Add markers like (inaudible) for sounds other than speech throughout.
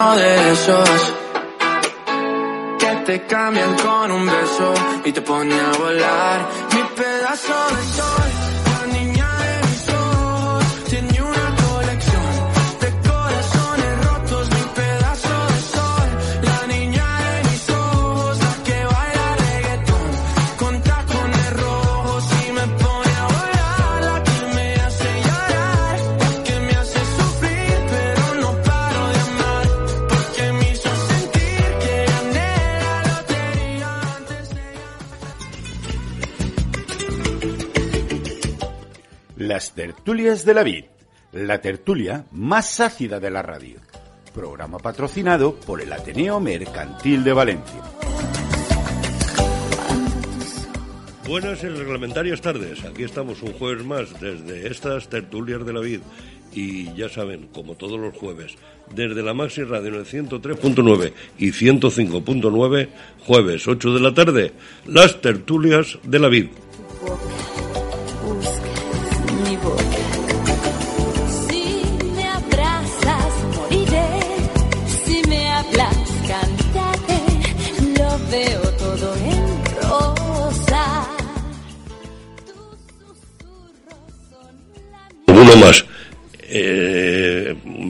De esos que te cambian con un beso y te pone a volar. Mi pedazo de sol, Las tertulias de la vid, la tertulia más ácida de la radio. Programa patrocinado por el Ateneo Mercantil de Valencia. Buenas y reglamentarias tardes. Aquí estamos un jueves más desde estas tertulias de la vid. Y ya saben, como todos los jueves, desde la Maxi Radio en el 103.9 y 105.9, jueves 8 de la tarde, las tertulias de la vid.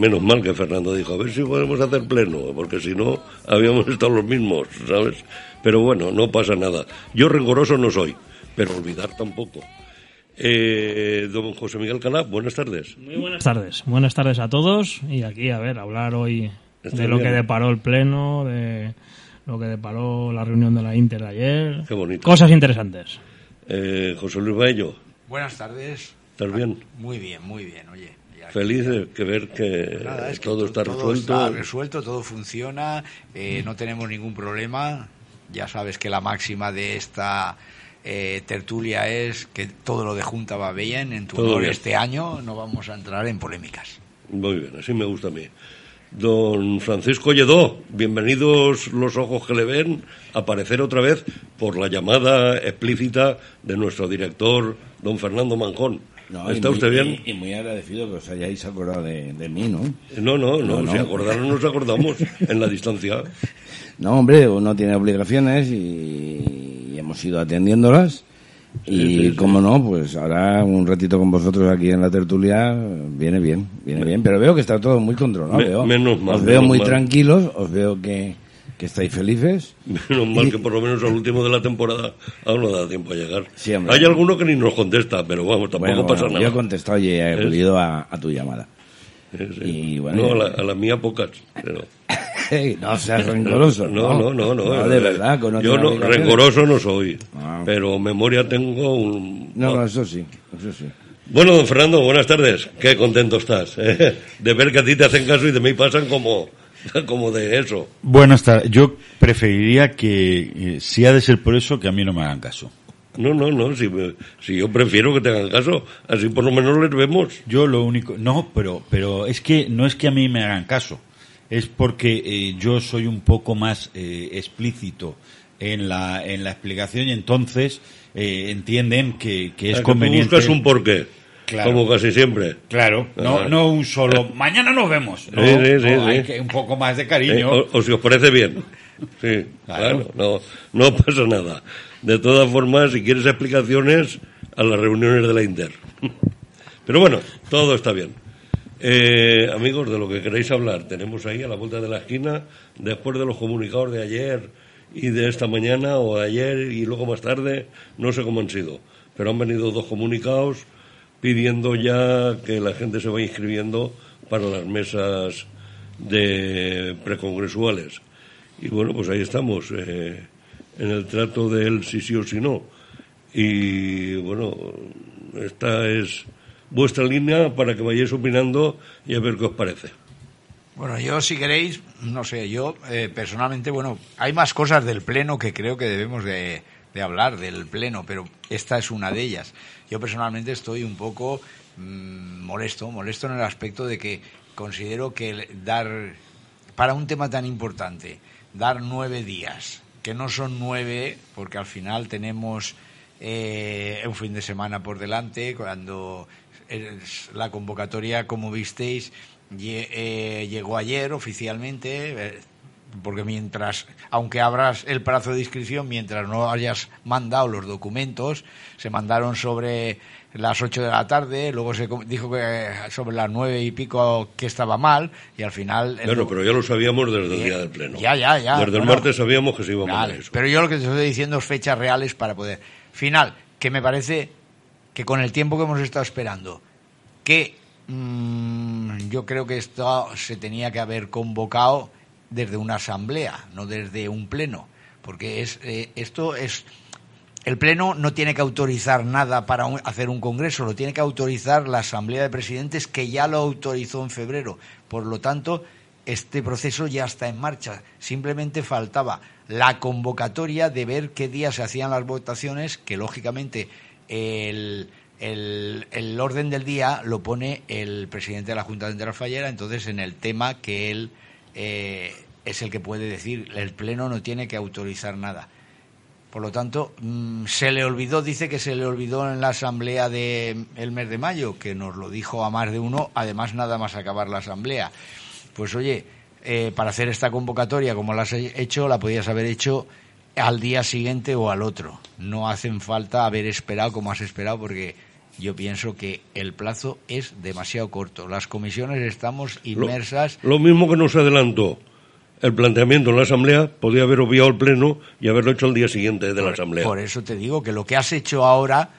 Menos mal que Fernando dijo, a ver si podemos hacer pleno, porque si no, habíamos (laughs) estado los mismos, ¿sabes? Pero bueno, no pasa nada. Yo rencoroso no soy, pero olvidar tampoco. Eh, don José Miguel Calá, buenas tardes. Muy buenas tardes. Buenas tardes a todos. Y aquí, a ver, hablar hoy Está de lo bien. que deparó el Pleno, de lo que deparó la reunión de la Inter de ayer. Qué bonito. Cosas interesantes. Eh, José Luis Baello, Buenas tardes. ¿estás bien? Muy bien, muy bien. Oye, Feliz de que ver que nada, es que todo to- está todo resuelto. está resuelto, todo funciona, eh, no tenemos ningún problema. Ya sabes que la máxima de esta eh, tertulia es que todo lo de Junta va bien. En tu Todo honor bien. este año no vamos a entrar en polémicas. Muy bien, así me gusta a mí. Don Francisco Lledó, bienvenidos los ojos que le ven, aparecer otra vez por la llamada explícita de nuestro director, don Fernando Manjón. No, ¿Está muy- usted bien? Y, y muy agradecido que os hayáis acordado de, de mí, ¿no? No, no, no, si acordaron nos acordamos en la distancia. (laughs) No, hombre, uno tiene obligaciones y, y hemos ido atendiéndolas. Y Sí, sí, sí. como no, pues ahora un ratito con vosotros aquí en la tertulia viene bien, viene bien. Pero veo que está todo muy controlado. Me- veo. menos mal, Os veo menos muy mal. tranquilos, os veo que, que estáis felices. Menos mal Y- que por lo menos al último de la temporada aún no da tiempo a llegar. Sí. Hay alguno que ni nos contesta, pero vamos, tampoco Bueno, pasa bueno, nada. yo he contestado y he acudido a, a tu llamada. Sí, sí. y bueno, no, a la, a la mía pocas. Pero... (laughs) No seas rencoroso. No, no, no, no. de eh, verdad. que uno Yo no, rencoroso no soy, Ah. pero memoria tengo un... No, no, eso sí, eso sí. Bueno, don Fernando, buenas tardes. Qué contento estás eh, de ver que a ti te hacen caso y de mí pasan como, (laughs) como de eso. Buenas tardes. Yo preferiría que, eh, si ha de ser por eso, que a mí no me hagan caso. No, no, no, si, me- si yo prefiero que te hagan caso, así por lo menos les vemos. Yo lo único, no, pero, pero es que no es que a mí me hagan caso, es porque eh, yo soy un poco más eh, explícito en la, en la explicación y entonces eh, entienden que, que es O sea, que tú conveniente. buscas un porqué, Claro. como casi siempre. Claro, no, Ah. no un solo. Mañana nos vemos. No, Sí, sí, sí, no, hay que un poco más de Eh, cariño. o, o si os parece bien. Sí, Claro. claro, no, no (laughs) pasa nada. De todas formas, si quieres explicaciones, a las reuniones de la Inter. (laughs) Pero bueno, todo está bien. Eh, amigos, de lo que queréis hablar, tenemos ahí a la vuelta de la esquina, después de los comunicados de ayer y de esta mañana, o de ayer y luego más tarde, no sé cómo han sido, pero han venido dos comunicados pidiendo ya que la gente se vaya inscribiendo para las mesas de precongresuales. Y bueno, pues ahí estamos, eh, en el trato del sí sí o sí no. Y bueno, esta es vuestra línea para que vayáis opinando y a ver qué os parece. Bueno, yo si queréis, no sé, yo eh, personalmente, bueno, hay más cosas del Pleno que creo que debemos de, de hablar del Pleno, pero esta es una de ellas. Yo personalmente estoy un poco mm, molesto, molesto en el aspecto de que considero que dar, para un tema tan importante, dar nueve días, que no son nueve, porque al final tenemos eh, un fin de semana por delante, cuando la convocatoria, como visteis, eh, llegó ayer oficialmente, eh, porque mientras, aunque abras el plazo de inscripción, mientras no hayas mandado los documentos, se mandaron sobre las 8 de la tarde, luego se dijo que sobre las nueve y pico que estaba mal, y al final... el Bueno, pero ya lo sabíamos desde el día del pleno. ya, ya, ya, Desde el martes sabíamos que se iba a mandar Vale, eso. pero yo lo que te estoy diciendo es fechas reales para poder. Final, que me parece que con el tiempo que hemos estado esperando, que mm, yo creo que esto se tenía que haber convocado desde una asamblea, no desde un pleno, porque es eh, esto es el pleno no tiene que autorizar nada para un- hacer un congreso, lo tiene que autorizar la asamblea de presidentes que ya lo autorizó en febrero. Por lo tanto, este proceso ya está en marcha. Simplemente faltaba la convocatoria de ver qué día se hacían las votaciones, que lógicamente el, el- orden del día lo pone el presidente de la Junta Central Fallera, entonces en el tema que él eh, es el que puede decir, el Pleno no tiene que autorizar nada. Por lo tanto, mm, se le olvidó, dice que se le olvidó en la asamblea del mes de mayo, que nos lo dijo a más de uno, además nada más acabar la asamblea. Pues oye, eh, para hacer esta convocatoria como la has hecho, la podías haber hecho al día siguiente o al otro. No hacen falta haber esperado como has esperado porque yo pienso que el plazo es demasiado corto. Las comisiones estamos inmersas. lo mismo que nos adelantó el planteamiento en la Asamblea, podía haber obviado el Pleno y haberlo hecho al día siguiente de la Asamblea. Por eso te digo que lo que has hecho ahora,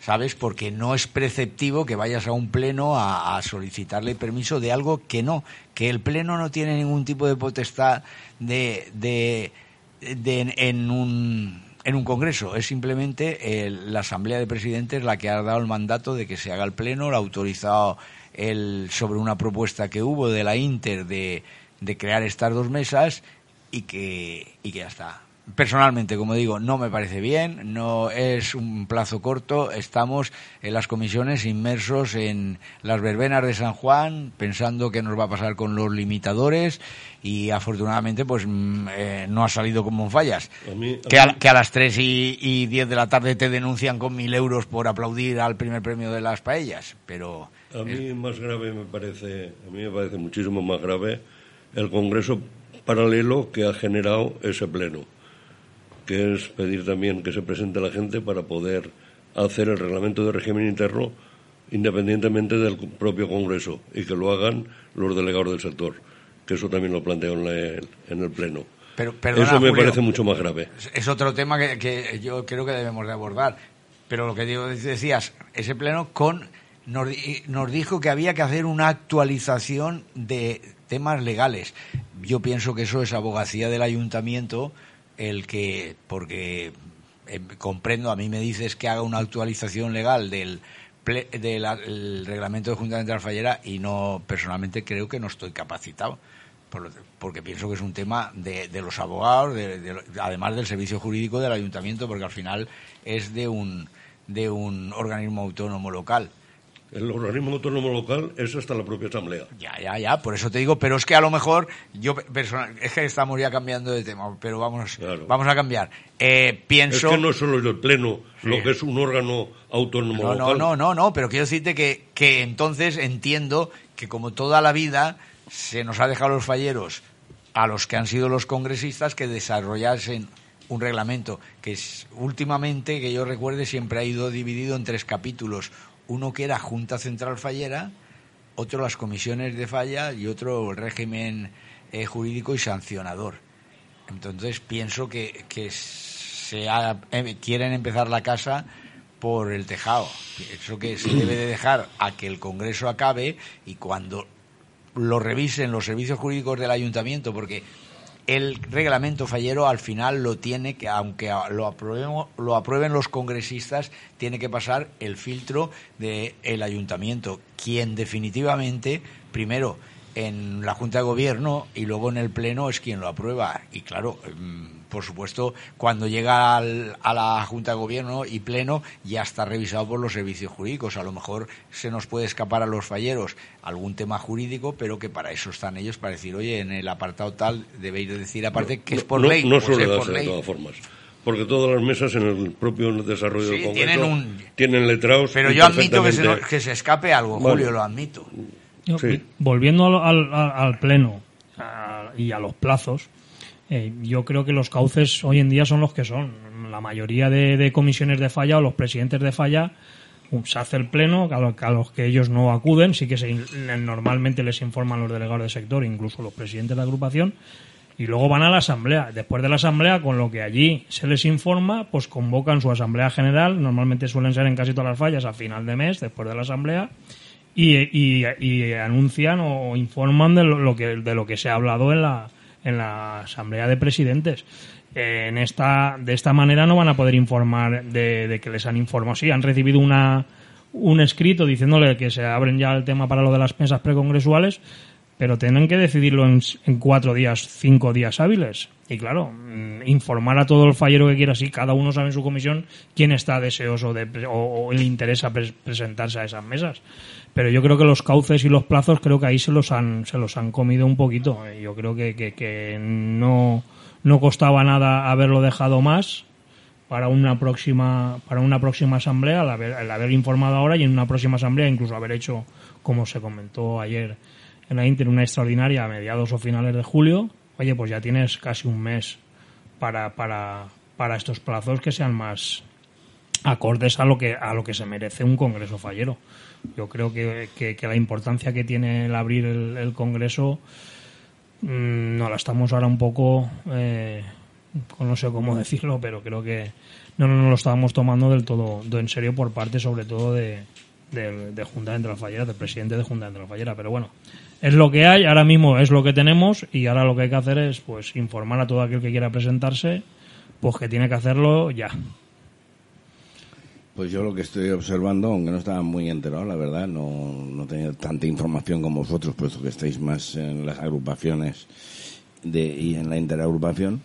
¿sabes? Porque no es preceptivo que vayas a un pleno a, a solicitarle permiso de algo que no, que el pleno no tiene ningún tipo de potestad de, de, de- en un en un congreso es simplemente el- la asamblea de presidentes la que ha dado el mandato de que se haga el pleno, lo ha autorizado el sobre una propuesta que hubo de la Inter de, de crear estas dos mesas y que y que ya está. Personalmente, como digo, no me parece bien, no es un plazo corto, estamos en las comisiones inmersos en las verbenas de San Juan, pensando qué nos va a pasar con los limitadores y afortunadamente pues mm, eh, no ha salido como fallas. A mí- a que, que a las 3 y, y 10 de la tarde te denuncian con mil euros por aplaudir al primer premio de las paellas, pero A mí más grave me parece, a mí me parece muchísimo más grave el Congreso paralelo que ha generado ese pleno, que es pedir también que se presente la gente para poder hacer el reglamento de régimen interno independientemente del propio Congreso y que lo hagan los delegados del sector, que eso también lo planteo en, la- en el pleno. Pero, perdona, eso me Julio, parece mucho más grave. es- otro tema que, que yo creo que debemos de abordar. Pero lo que digo, decías, ese pleno con nos, nos dijo que había que hacer una actualización de temas legales. Yo pienso que eso es abogacía del ayuntamiento, el que, porque eh, comprendo, a mí me dices que haga una actualización legal del del el reglamento de Junta Central Fallera y no, personalmente creo que no estoy capacitado. Porque pienso que es un tema de, de los abogados, de- de- además del servicio jurídico del ayuntamiento, porque al final es de un, de un organismo autónomo local. El organismo autónomo local es hasta la propia Asamblea. Ya, ya, ya, por eso te digo, pero es que a lo mejor, yo personal, es que estamos ya cambiando de tema, pero vamos, Claro. vamos a cambiar. Eh, pienso... Es que no es solo el Pleno lo que es un órgano autónomo No, no, local. no, no, no, pero quiero decirte que, que entonces entiendo que como toda la vida se nos ha dejado los falleros a los que han sido los congresistas que desarrollasen un reglamento que es, últimamente, que yo recuerde, siempre ha ido dividido en tres capítulos. Uno que era Junta Central Fallera, otro las comisiones de falla y otro el régimen eh, jurídico y sancionador. Entonces pienso que, se ha- eh, quieren empezar la casa por el tejado. Pienso que se debe de dejar a que el Congreso acabe y cuando lo revisen los servicios jurídicos del ayuntamiento, porque el reglamento fallero al final lo tiene que, aunque lo, aprobemos- lo aprueben los congresistas, tiene que pasar el filtro del ayuntamiento, quien definitivamente, primero, en la Junta de Gobierno y luego en el Pleno es quien lo aprueba. Y claro, mm, por supuesto, cuando llega al- a la Junta de Gobierno y Pleno ya está revisado por los servicios jurídicos. A lo mejor se nos puede escapar a los falleros algún tema jurídico, pero que para eso están ellos, para decir, oye, en el apartado tal debéis de decir aparte que es por no, ley. No pues suele es por de todas formas. Porque todas las mesas en el propio desarrollo Sí, del Congreso tienen un- tienen letrados. Pero yo admito que se, que escape algo. Julio, lo admito. Yo, Sí. vi- Volviendo al, al- al- al pleno a- y a los plazos, eh, yo creo que los cauces hoy en día son los que son. La mayoría de, de comisiones de falla o los presidentes de falla um, se hace el pleno, a, lo- a los que ellos no acuden, sí que se, normalmente les informan los delegados de sector, incluso los presidentes de agrupación, y luego van a la asamblea. Después de la asamblea, con lo que allí se les informa, pues convocan su asamblea general, normalmente suelen ser en casi todas las fallas a final de mes, después de la asamblea, y, anuncian o informan de lo, que de lo que se ha hablado en la en la asamblea de presidentes Eh, en esta de esta manera no van a poder informar de, que les han informado sí han recibido una un escrito diciéndole que se abren ya el tema para lo de las mesas precongresuales pero tienen que decidirlo en, en cuatro días, cinco días hábiles. Y claro, mm, informar a todo el fallero que quiera, así cada uno sabe en su comisión quién está deseoso de, o, o le interesa pres- presentarse a esas mesas. Pero yo creo que los cauces y los plazos creo que ahí se los han, se los han comido un poquito. Yo creo que, que, que no, no costaba nada haberlo dejado más para una próxima para una próxima asamblea el haber, el haber informado ahora y en una próxima asamblea incluso haber hecho como se comentó ayer en la Inter una extraordinaria a mediados o finales de julio oye pues ya tienes casi un mes para para para estos plazos que sean más acordes a lo que a lo que se merece un congreso fallero yo creo que, que- la importancia que tiene el abrir el, el congreso mm, no la estamos ahora un poco eh, no sé cómo (laughs) decirlo pero creo que no no, no lo estábamos tomando del todo de en serio por parte sobre todo de del- de, Junta de la Fallera, del presidente de Junta de la Fallera, pero bueno, es lo que hay, ahora mismo es lo que tenemos y ahora lo que hay que hacer es pues informar a todo aquel que quiera presentarse, pues que tiene que hacerlo ya. Pues yo lo que estoy observando, aunque no estaba muy enterado, la verdad, no, no tenía tanta información como vosotros, puesto que estáis más en las agrupaciones de, y en la interagrupación,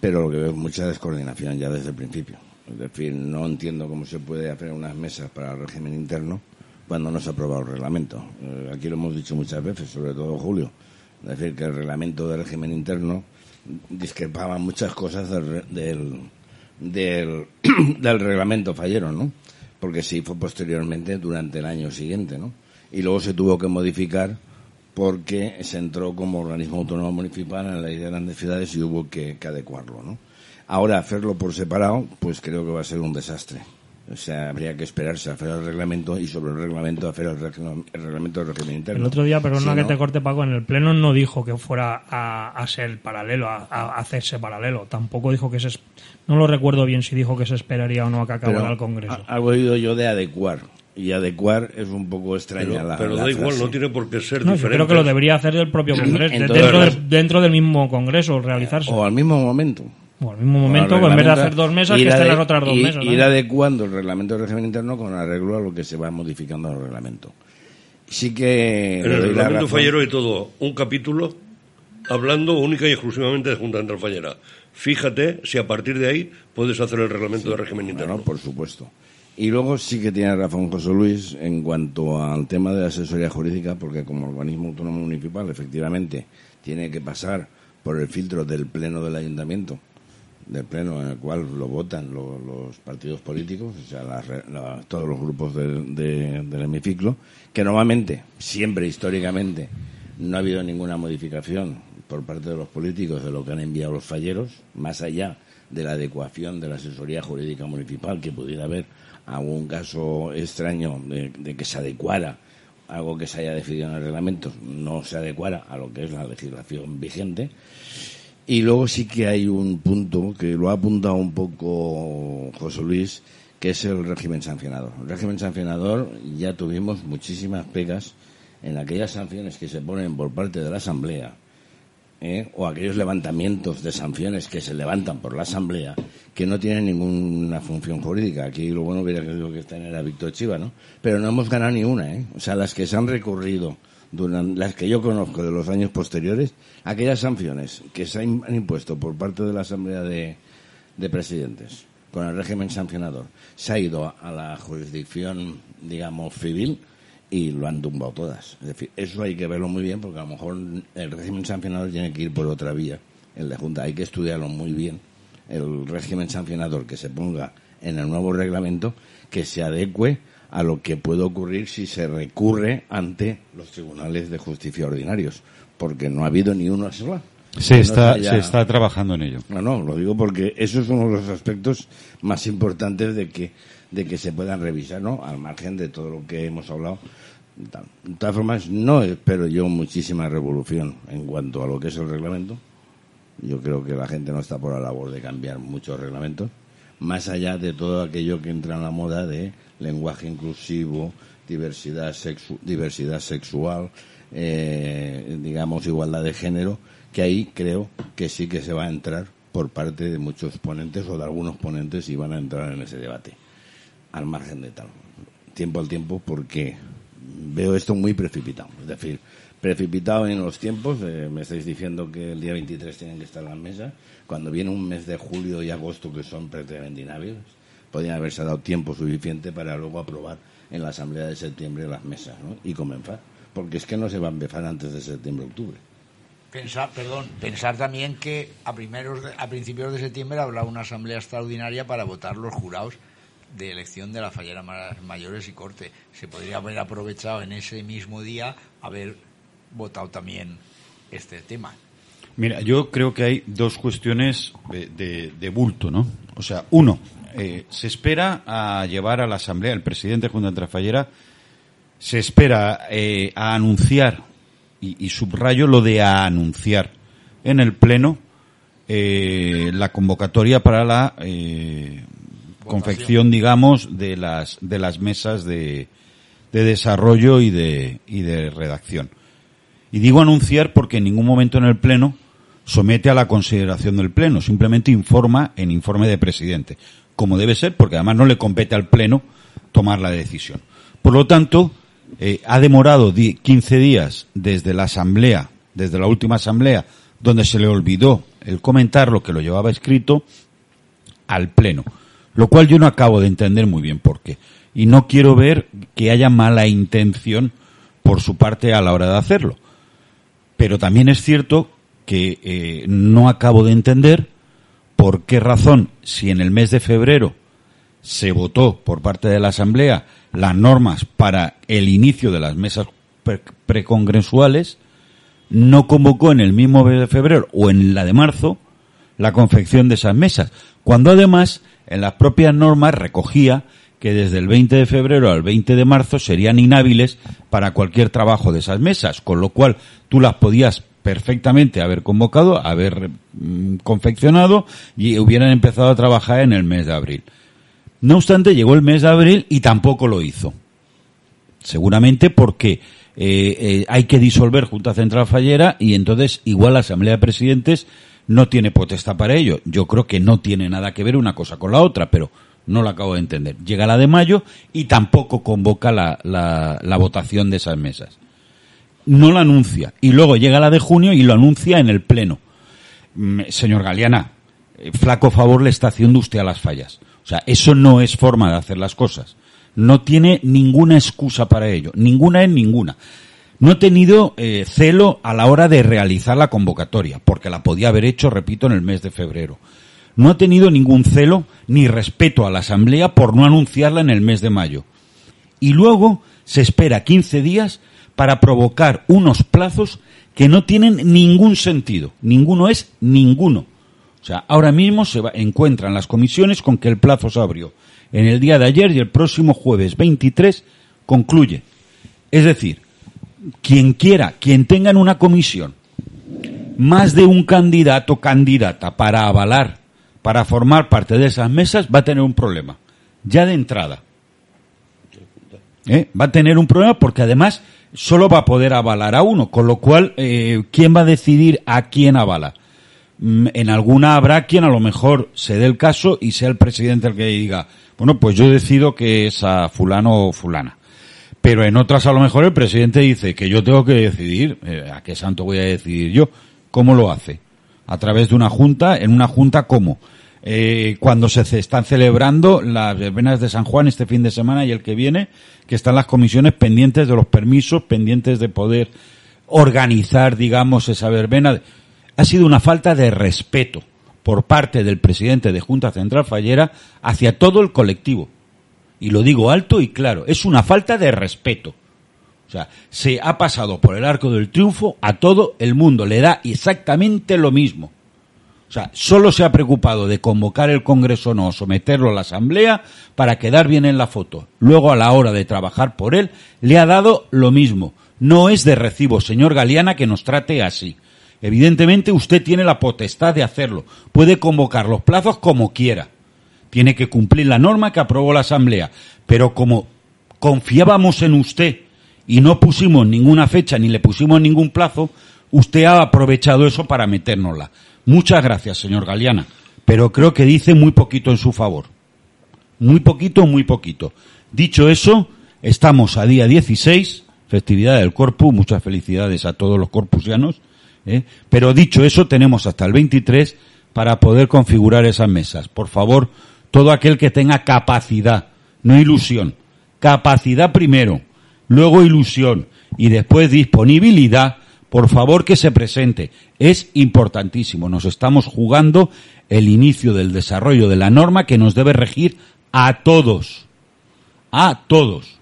pero lo que veo es mucha descoordinación ya desde el principio. Es decir, no entiendo cómo se puede hacer unas mesas para el régimen interno cuando no se ha aprobado el reglamento. Eh, aquí lo hemos dicho muchas veces, sobre todo Julio. Es decir, que el reglamento del régimen interno discrepaba muchas cosas del, del, del, (clears throat) del reglamento fallero, ¿no? Porque sí fue posteriormente durante el año siguiente, ¿no? Y luego se tuvo que modificar porque se entró como organismo autónomo municipal en la ley de grandes ciudades y hubo que, que adecuarlo, ¿no? Ahora hacerlo por separado, pues creo que va a ser un desastre. O sea, habría que esperarse a hacer el reglamento y sobre el reglamento hacer el, regla- el reglamento del régimen interno. El otro día, perdona Si que no- te corte Paco, en el pleno no dijo que fuera a, a ser paralelo, a, a hacerse paralelo. Tampoco dijo que se... es- No lo recuerdo bien si dijo que se esperaría o no a que acabara el Congreso. Algo he oído yo de adecuar. Y adecuar es un poco extraña Pero, la pero la da igual, frase. no tiene por qué ser No, yo diferente. creo que lo debería hacer el propio Congreso, Entonces- dentro, del, dentro del mismo Congreso, realizarse. O al mismo momento. O al mismo momento, en vez de hacer dos mesas, ir que estén las otras dos y- mesas. ¿no? Ir adecuando el reglamento del régimen interno con arreglo a lo que se va modificando el reglamento. Sí que... En el reglamento fallero hay todo, un capítulo hablando única y exclusivamente de Junta Central Fallera. Fíjate si a partir de ahí puedes hacer el reglamento de régimen interno. Claro, por supuesto. Y luego sí que tiene razón José Luis en cuanto al tema de la asesoría jurídica, porque como organismo autónomo municipal, efectivamente, tiene que pasar por el filtro del pleno del ayuntamiento, del pleno en el cual lo votan lo- los partidos políticos, o sea, la- todos los grupos del- de- del hemiciclo, que normalmente, siempre históricamente, no ha habido ninguna modificación por parte de los políticos de lo que han enviado los falleros, más allá de la adecuación de la asesoría jurídica municipal, que pudiera haber algún caso extraño de, de que se adecuara algo que se haya decidido en el reglamento, no se adecuara a lo que es la legislación vigente. Y luego sí que hay un punto que lo ha apuntado un poco José Luis, que es el régimen sancionador. El régimen sancionador ya tuvimos muchísimas pegas en aquellas sanciones que se ponen por parte de la Asamblea, ¿eh? o aquellos levantamientos de sanciones que se levantan por la Asamblea, que no tienen ninguna función jurídica. Aquí lo bueno hubiera que que está en era Víctor Chiva, ¿no? Pero no hemos ganado ni una, ¿eh? O sea, las que se han recurrido durante las que yo conozco de los años posteriores, aquellas sanciones que se han impuesto por parte de la Asamblea de, de Presidentes con el régimen sancionador, se ha ido a, a la jurisdicción, digamos, civil y lo han tumbado todas. Es decir, eso hay que verlo muy bien porque a lo mejor el régimen sancionador tiene que ir por otra vía, el de Junta. Hay que estudiarlo muy bien. El régimen sancionador que se ponga en el nuevo reglamento que se adecue a lo que puede ocurrir si se recurre ante los tribunales de justicia ordinarios, porque no ha habido ni uno sola. Se no está, haya- se está trabajando en ello. no, no, lo digo porque eso es uno de los aspectos más importantes de que, de que se puedan revisar, ¿no? Al margen de todo lo que hemos hablado. De todas formas, no espero yo muchísima revolución en cuanto a lo que es el reglamento. Yo creo que la gente no está por la labor de cambiar muchos reglamentos, más allá de todo aquello que entra en la moda de lenguaje inclusivo, diversidad, sexu- diversidad sexual, eh, digamos igualdad de género, que ahí creo que sí que se va a entrar por parte de muchos ponentes o de algunos ponentes y van a entrar en ese debate, al margen de tal. Tiempo al tiempo porque veo esto muy precipitado. Es decir, precipitado en los tiempos. eh, me estáis diciendo que el día 23 tienen que estar en las mesas. Cuando viene un mes de julio y agosto que son prácticamente inhábiles, podrían haberse dado tiempo suficiente para luego aprobar en la Asamblea de septiembre las mesas y comenzar. Porque es que no se va a empezar antes de septiembre-octubre. Pensar, perdón, pensar también que a primeros de- a principios de septiembre habrá una asamblea extraordinaria para votar los jurados de elección de la fallera Ma- mayores y corte. Se podría haber aprovechado en ese mismo día haber votado también este tema. Mira, yo creo que hay dos cuestiones de, de- de bulto, ¿no? O sea, uno, eh, se espera a llevar a la Asamblea, el presidente Junta de Fallera, se espera eh, a anunciar, y, y subrayo lo de a anunciar, en el Pleno eh, la convocatoria para la eh, confección, digamos, de las, de las mesas de, de desarrollo y de, y de redacción. Y digo anunciar porque en ningún momento en el Pleno somete a la consideración del Pleno, simplemente informa en informe de presidente, como debe ser, porque además no le compete al Pleno tomar la decisión. Por lo tanto, eh, ha demorado di- 15 días desde la Asamblea, desde la última Asamblea, donde se le olvidó el comentar lo que lo llevaba escrito, al Pleno. Lo cual yo no acabo de entender muy bien por qué. Y no quiero ver que haya mala intención por su parte a la hora de hacerlo. Pero también es cierto que eh, no acabo de entender por qué razón, si en el mes de febrero se votó por parte de la Asamblea las normas para el inicio de las mesas pre- precongresuales, no convocó en el mismo mes de febrero o en la de marzo la confección de esas mesas, cuando además en las propias normas recogía que desde el 20 de febrero al 20 de marzo serían inhábiles para cualquier trabajo de esas mesas, con lo cual tú las podías perfectamente haber convocado, haber mm, confeccionado y hubieran empezado a trabajar en el mes de abril. No obstante, llegó el mes de abril y tampoco lo hizo. Seguramente porque eh, eh, hay que disolver Junta Central Fallera y entonces igual la Asamblea de Presidentes no tiene potestad para ello. Yo creo que no tiene nada que ver una cosa con la otra, pero no lo acabo de entender. Llega la de mayo y tampoco convoca la, la, la votación de esas mesas. No la anuncia. Y luego llega la de junio y lo anuncia en el Pleno. Mm, Señor Galeana, eh, flaco favor le está haciendo usted a las fallas. O sea, eso no es forma de hacer las cosas. No tiene ninguna excusa para ello. Ninguna en ninguna. No he tenido eh, celo a la hora de realizar la convocatoria, porque la podía haber hecho, repito, en el mes de febrero. No ha tenido ningún celo ni respeto a la Asamblea por no anunciarla en el mes de mayo. Y luego se espera 15 días para provocar unos plazos que no tienen ningún sentido. Ninguno es ninguno. O sea, ahora mismo se va- encuentran las comisiones con que el plazo se abrió en el día de ayer y el próximo jueves 23 concluye. Es decir, quien quiera, quien tenga en una comisión más de un candidato candidata para avalar, para formar parte de esas mesas, va a tener un problema. Ya de entrada. ¿Eh? Va a tener un problema porque además solo va a poder avalar a uno, con lo cual, eh, ¿quién va a decidir a quién avala? Mm, En alguna habrá quien a lo mejor se dé el caso y sea el presidente el que diga, bueno, pues yo decido que es a fulano o fulana. Pero en otras a lo mejor el presidente dice que yo tengo que decidir, eh, ¿a qué santo voy a decidir yo? ¿Cómo lo hace? A través de una junta, en una junta cómo? Eh, cuando se están celebrando las verbenas de San Juan este fin de semana y el que viene, que están las comisiones pendientes de los permisos, pendientes de poder organizar, digamos, esa verbena. Ha sido una falta de respeto por parte del presidente de Junta Central Fallera hacia todo el colectivo. Y lo digo alto y claro, es una falta de respeto. O sea, se ha pasado por el arco del triunfo a todo el mundo, le da exactamente lo mismo. O sea, solo se ha preocupado de convocar el Congreso o no, someterlo a la Asamblea para quedar bien en la foto. Luego, a la hora de trabajar por él, le ha dado lo mismo. No es de recibo, señor Galeana, que nos trate así. Evidentemente, usted tiene la potestad de hacerlo. Puede convocar los plazos como quiera. Tiene que cumplir la norma que aprobó la Asamblea. Pero como confiábamos en usted y no pusimos ninguna fecha ni le pusimos ningún plazo, usted ha aprovechado eso para metérnosla. Muchas gracias, señor Galeana, pero creo que dice muy poquito en su favor. Muy poquito, muy poquito. Dicho eso, estamos a día 16, festividad del Corpus, muchas felicidades a todos los corpusianos, ¿eh? pero dicho eso, tenemos hasta el 23 para poder configurar esas mesas. Por favor, todo aquel que tenga capacidad, no ilusión, capacidad primero, luego ilusión y después disponibilidad, por favor que se presente. Es importantísimo. Nos estamos jugando el inicio del desarrollo de la norma que nos debe regir a todos. A todos.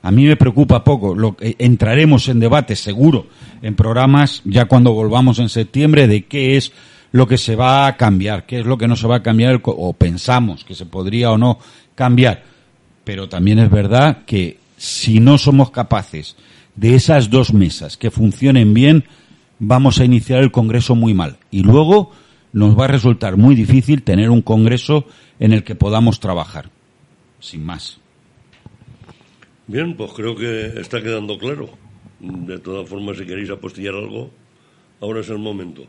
A mí me preocupa poco. Lo, entraremos en debate seguro en programas ya cuando volvamos en septiembre de qué es lo que se va a cambiar, qué es lo que no se va a cambiar o pensamos que se podría o no cambiar. Pero también es verdad que si no somos capaces de esas dos mesas que funcionen bien, vamos a iniciar el Congreso muy mal. Y luego nos va a resultar muy difícil tener un Congreso en el que podamos trabajar. Sin más. Bien, pues creo que está quedando claro. De todas formas, si queréis apostillar algo, ahora es el momento.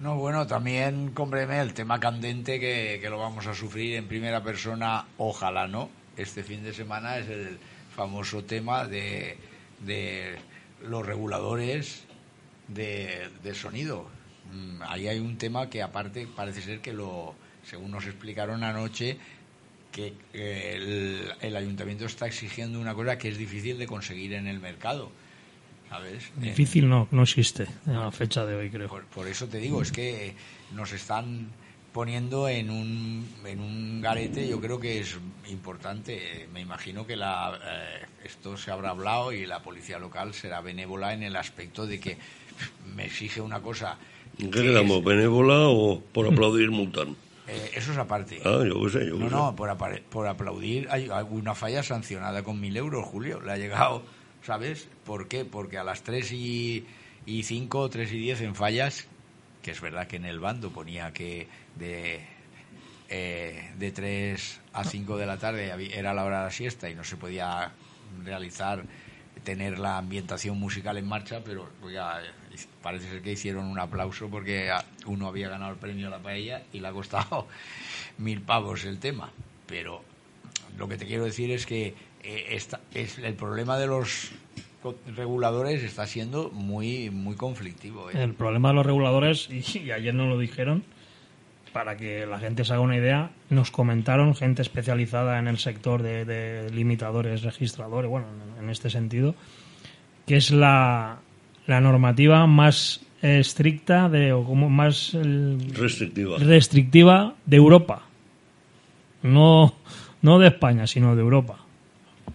No, bueno, también, cómpreme el tema candente que, que lo vamos a sufrir en primera persona, ojalá no. Este fin de semana es el famoso tema de, de los reguladores de, de sonido. Mm, Ahí hay un tema que aparte parece ser que lo, según nos explicaron anoche, que eh, el, el ayuntamiento está exigiendo una cosa que es difícil de conseguir en el mercado. ¿Sabes? Difícil no, no existe a la fecha de hoy, creo. por, por eso te digo, es que nos están poniendo en un, en un garete, yo creo que es importante. Me imagino que la, eh, esto se habrá hablado y la policía local será benévola en el aspecto de que me exige una cosa. ¿En que qué quedamos? es- ¿Benévola o por aplaudir multan? eh, eso es aparte. Ah, yo qué sé, yo qué No, sé. no, por, por aplaudir hay alguna falla sancionada con mil euros, Julio. Le ha llegado, ¿sabes? ¿Por qué? Porque a las 3 y, y 5, 3 y 10 en fallas, que es verdad que en el bando ponía que de, eh, de 3 a 5 de la tarde era la hora de la siesta y no se podía realizar, tener la ambientación musical en marcha, pero pues ya, eh, parece ser que hicieron un aplauso porque uno había ganado el premio a la paella y le ha costado (laughs) mil pavos el tema. Pero lo que te quiero decir es que eh, es el problema de los reguladores está siendo muy muy conflictivo. ¿eh? El problema de los reguladores, (laughs) y, y ayer nos lo dijeron, para que la gente se haga una idea, nos comentaron gente especializada en el sector de, de limitadores, registradores, bueno, en, en este sentido, que es la, la normativa más estricta de, o como más el- Restrictiva. restrictiva de Europa. No, no de España, sino de Europa.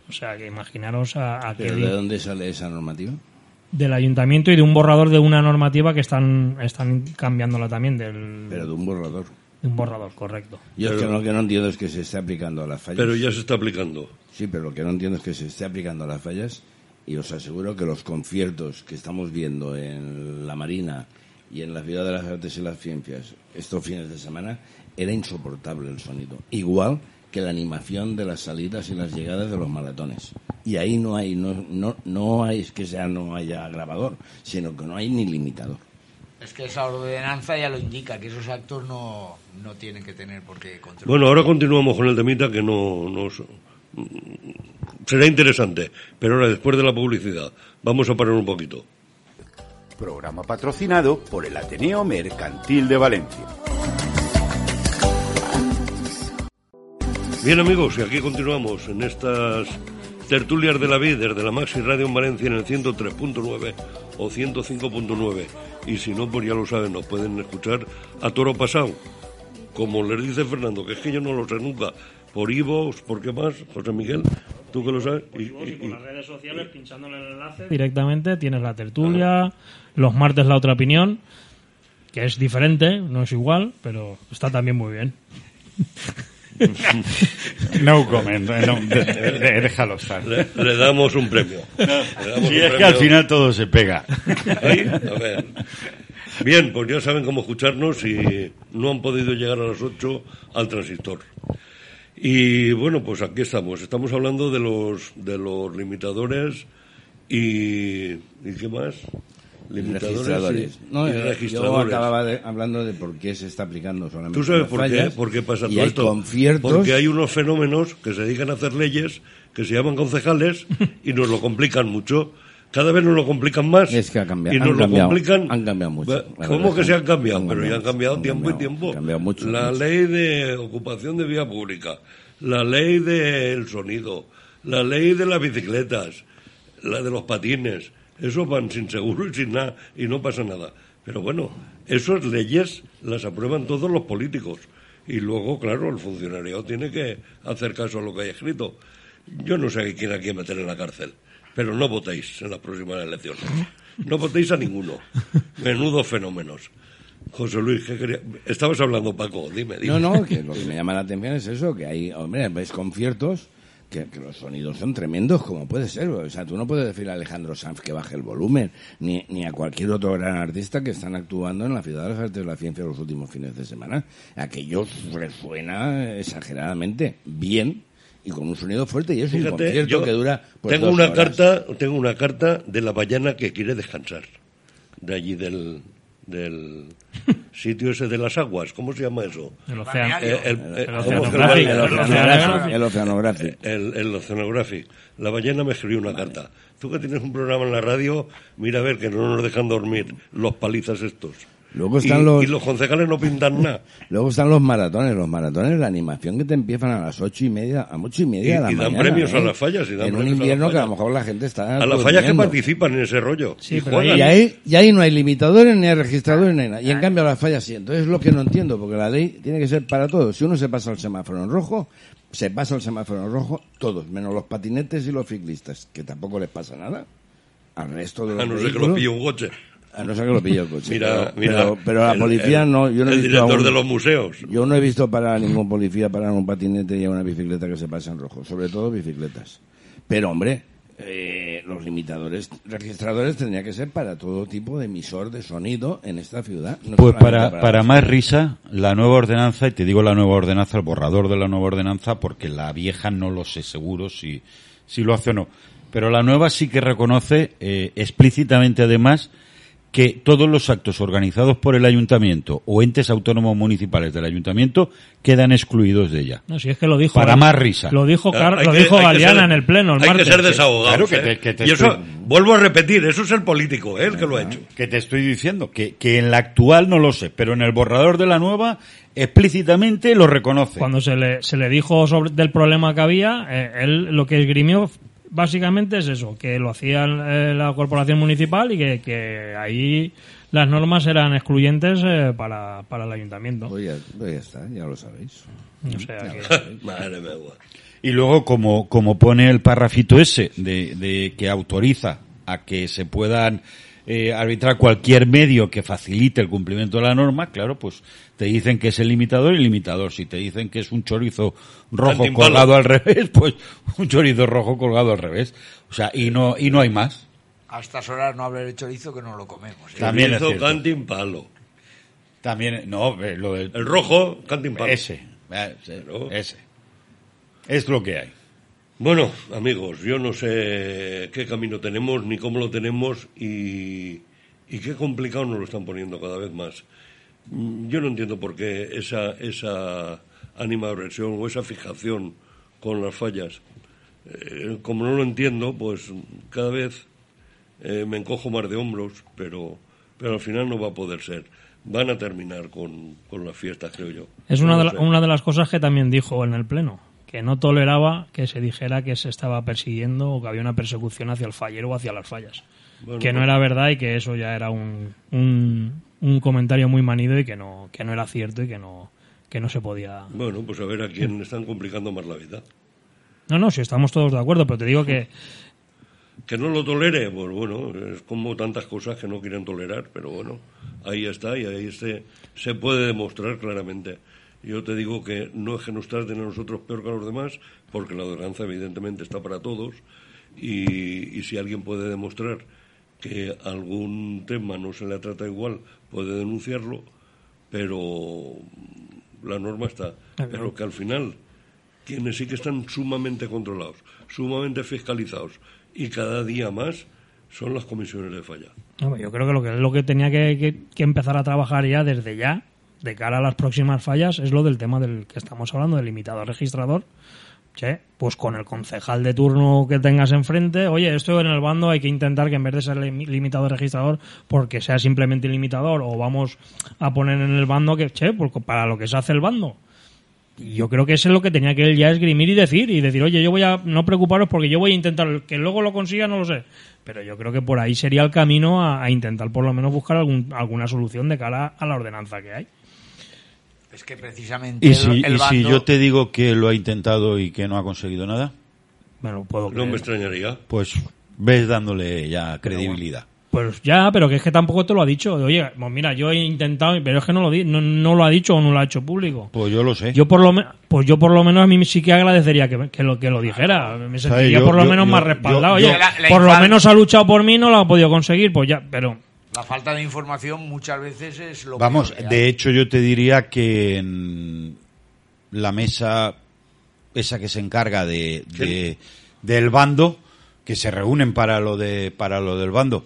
O sea, que imaginaros a, a qué ¿Pero de dónde sale esa normativa? del ayuntamiento y de un borrador de una normativa que están, están cambiándola también del, Pero de un borrador. de un borrador, correcto. Yo es que lo que no entiendo es que se esté aplicando a las fallas. Pero ya se está aplicando. Sí, pero lo que no entiendo es que se esté aplicando a las fallas y os aseguro que los conciertos que estamos viendo en la Marina y en la Ciudad de las Artes y las Ciencias estos fines de semana era insoportable el sonido. Igual que la animación de las salidas y las llegadas de los maratones. Y ahí no hay, no, no, no hay es que sea no haya grabador, sino que no hay ni limitador. Es que esa ordenanza ya lo indica, que esos actos no, no tienen que tener por qué controlar. Bueno, ahora continuamos con el temita que no... no será interesante. Pero ahora, después de la publicidad, vamos a parar un poquito. Programa patrocinado por el Ateneo Mercantil de Valencia. Bien amigos, y aquí continuamos en estas tertulias de la vida desde la Maxi Radio en Valencia en el 103.9 o 105.9. Y si no, pues ya lo saben, nos pueden escuchar a toro pasado. Como les dice Fernando, que es que yo no lo sé nunca. Por Ivo, ¿por qué más? José Miguel, tú que lo sabes. Y- Y y- por y- las redes sociales, pinchando en el enlace directamente, tienes la tertulia, los martes la otra opinión, que es diferente, no es igual, pero está también muy bien. (laughs) (laughs) No comment, no, de- de- de- déjalo estar. le, le damos un premio. Le damos Si un es que al final todo se pega. Ahí, a ver. Bien, pues ya saben cómo escucharnos y no han podido llegar a las 8 al transistor. Y bueno, pues aquí estamos. Estamos hablando de los de los limitadores y ¿y qué más? Limitadores registradores. y- No, y eh, yo registradores. acababa de- hablando de por qué se está aplicando solamente ¿Tú sabes por qué? fallas, ¿Por qué pasa todo esto? conciertos Porque hay unos fenómenos que se dedican a hacer leyes que se llaman concejales y nos lo complican mucho. Cada vez nos lo complican más. Es que ha cambiado- Y nos han lo cambiado- complican. han cambiado mucho. ¿Cómo que se han cambiado? han Pero ya han cambiado, han tiempo y tiempo. han cambiado mucho, la mucho. ley de ocupación de vía pública, la ley del sonido, la ley de las bicicletas, la de los patines. Eso van sin seguro y sin nada y no pasa nada. Pero bueno, esas leyes las aprueban todos los políticos. Y luego, claro, el funcionario tiene que hacer caso a lo que hay escrito. Yo no sé quién aquí meter en la cárcel, pero no votéis en las próximas elecciones. No votéis a ninguno. Menudos fenómenos. José Luis, ¿qué quería? Estabas hablando, Paco, dime, dime. No, no, que lo que me llama la atención es eso, que hay, hombre, ves conciertos que, que los sonidos son tremendos, como puede ser. O sea, tú no puedes decir a Alejandro Sanz que baje el volumen, ni, ni a cualquier otro gran artista que están actuando en la Ciudad de las Artes de la Ciencia los últimos fines de semana. Aquello resuena exageradamente bien y con un sonido fuerte y es un concierto yo que dura pues, tengo dos una horas. carta, tengo una carta de la ballena que quiere descansar de allí del del sitio ese de las aguas, ¿cómo se llama eso? El. Eh, eh, ¿cómo oceanográfico. El oceanográfico. El oceanográfico. El, el Oceanographic. La ballena me escribió una carta. Tú que tienes un programa en la radio, mira a ver que no nos dejan dormir los palizas estos. Luego están y, los- y los concejales no pintan nada. Luego están los maratones, los maratones, la animación que te empiezan a las ocho y media, a ocho y media Y- de la y dan mañana, premios a ¿eh? las fallas, y dan En un premios a las invierno que a fallas. lo mejor la gente está A las fallas que participan en ese rollo. Sí, y pero juegan. Y ahí, y ahí no hay limitadores, ni hay registradores, ni hay nada. Y en cambio las fallas sí. Entonces es lo que no entiendo, porque la ley tiene que ser para todos. Si uno se pasa el semáforo en rojo, se pasa el semáforo en rojo todos, menos los patinetes y los ciclistas, que tampoco les pasa nada. Al resto de los A no ser que los pille un coche. A no ser que lo pille el coche. Mira, pero, mira. pero, pero la el- policía el- no, yo no he El visto director aún- de los museos. yo no he visto para ningún policía parar un patinete y a una bicicleta que se pase en rojo, sobre todo bicicletas. Pero hombre, eh, los limitadores registradores tendría que ser para todo tipo de emisor de sonido en esta ciudad. no Pues para, para más risa, la nueva ordenanza, y te digo la nueva ordenanza, el borrador de la nueva ordenanza, porque la vieja no lo sé seguro si, si lo hace o no. Pero la nueva sí que reconoce eh, explícitamente además que todos los actos organizados por el ayuntamiento o entes autónomos municipales del ayuntamiento quedan excluidos de ella. No, si es que lo dijo. Para más risa. Lo dijo, Car- Hay lo que- dijo Galeana ser- en el pleno el Hay martes. que ser desahogados. Claro que ¿eh? te- que te y eso, estoy- vuelvo a repetir, eso es el político, ¿eh? el que lo ha hecho. Que te estoy diciendo, que, que en la actual no lo sé, pero en el borrador de la nueva explícitamente lo reconoce. Cuando se le, se le dijo sobre del problema que había, eh, él lo que esgrimió básicamente es eso, que lo hacía eh, la corporación municipal y que, que ahí las normas eran excluyentes eh, para, para el ayuntamiento. Pues ya, pues ya está, ya lo sabéis. O sea que- (laughs) Madre mía. Y luego, como, como pone el párrafito ese de, de que autoriza a que se puedan eh, arbitrar cualquier medio que facilite el cumplimiento de la norma, claro, pues te dicen que es el limitador y el limitador. Si te dicen que es un chorizo rojo colgado al (laughs) revés, pues un chorizo rojo colgado al revés. O sea, y no, y no hay más. A estas horas no hablar de chorizo que no lo comemos. ¿eh? También Chorizo, cantin palo. También, no, eh, lo del... El rojo, cantin palo. Ese, eh, ese, Claro. ese. Es lo que hay. Bueno, amigos, yo no sé qué camino tenemos, ni cómo lo tenemos, y, y qué complicado nos lo están poniendo cada vez más. Mm, Yo no entiendo por qué esa, esa animadversión o esa fijación con las fallas. eh, como no lo entiendo, pues cada vez eh, me encojo más de hombros, pero, pero al final no va a poder ser. Van a terminar con, con las fiestas, creo yo. Es una No de, la- una de las cosas que también dijo en el Pleno, que no toleraba que se dijera que se estaba persiguiendo o que había una persecución hacia el fallero o hacia las fallas. Bueno, que no pues- era verdad y que eso ya era un, un, un comentario muy manido y que no, que no era cierto y que no, que no se podía... Bueno, pues a ver a quién están complicando más la vida. No, no, si estamos todos de acuerdo, pero te digo que (laughs) Que no lo tolere, pues bueno, es como tantas cosas que no quieren tolerar, pero bueno, ahí está y ahí se, se puede demostrar claramente. Yo te digo que no es que nos traten a nosotros peor que a los demás, porque la venganza evidentemente está para todos, y, y si alguien puede demostrar que algún tema no se le trata igual, puede denunciarlo, pero la norma está. Pero que al final quienes sí que están sumamente controlados, sumamente fiscalizados y cada día más son las comisiones de falla. Yo creo que lo que, lo que tenía que, que- que empezar a trabajar ya desde ya, de cara a las próximas fallas, es lo del tema del que estamos hablando, del limitador registrador. Che, pues con el concejal de turno que tengas enfrente, oye, esto en el bando hay que intentar que en vez de ser lim- limitador registrador, porque sea simplemente limitador, o vamos a poner en el bando que, che, porque para lo que se hace el bando. Y yo creo que eso es lo que tenía que él ya esgrimir y decir, y decir, oye, yo voy a no preocuparos porque yo voy a intentar, que luego lo consiga no lo sé, pero yo creo que por ahí sería el camino a, a intentar por lo menos buscar algún, alguna solución de cara a la ordenanza que hay. Es que precisamente ¿Y el, si, el y si yo te digo que lo ha intentado y que no ha conseguido nada? Bueno, puedo No me extrañaría. Pues ves dándole ya credibilidad. Pues ya, pero que es que tampoco te lo ha dicho. Oye, pues mira, yo he intentado, pero es que no lo, di- no, no lo ha dicho o no lo ha hecho público. Pues yo lo sé. Yo por lo me- pues yo por lo menos a mí sí que agradecería que, que lo que lo dijera. Me sentiría yo- por lo yo- menos yo- más respaldado. yo- Oye, yo- La- la por lo menos ha luchado por mí, no lo ha podido conseguir, pues ya, pero La falta de información muchas veces es lo Vamos, que de hecho yo te diría que en la mesa esa que se encarga de, de- del bando, que se reúnen para lo de para lo del bando,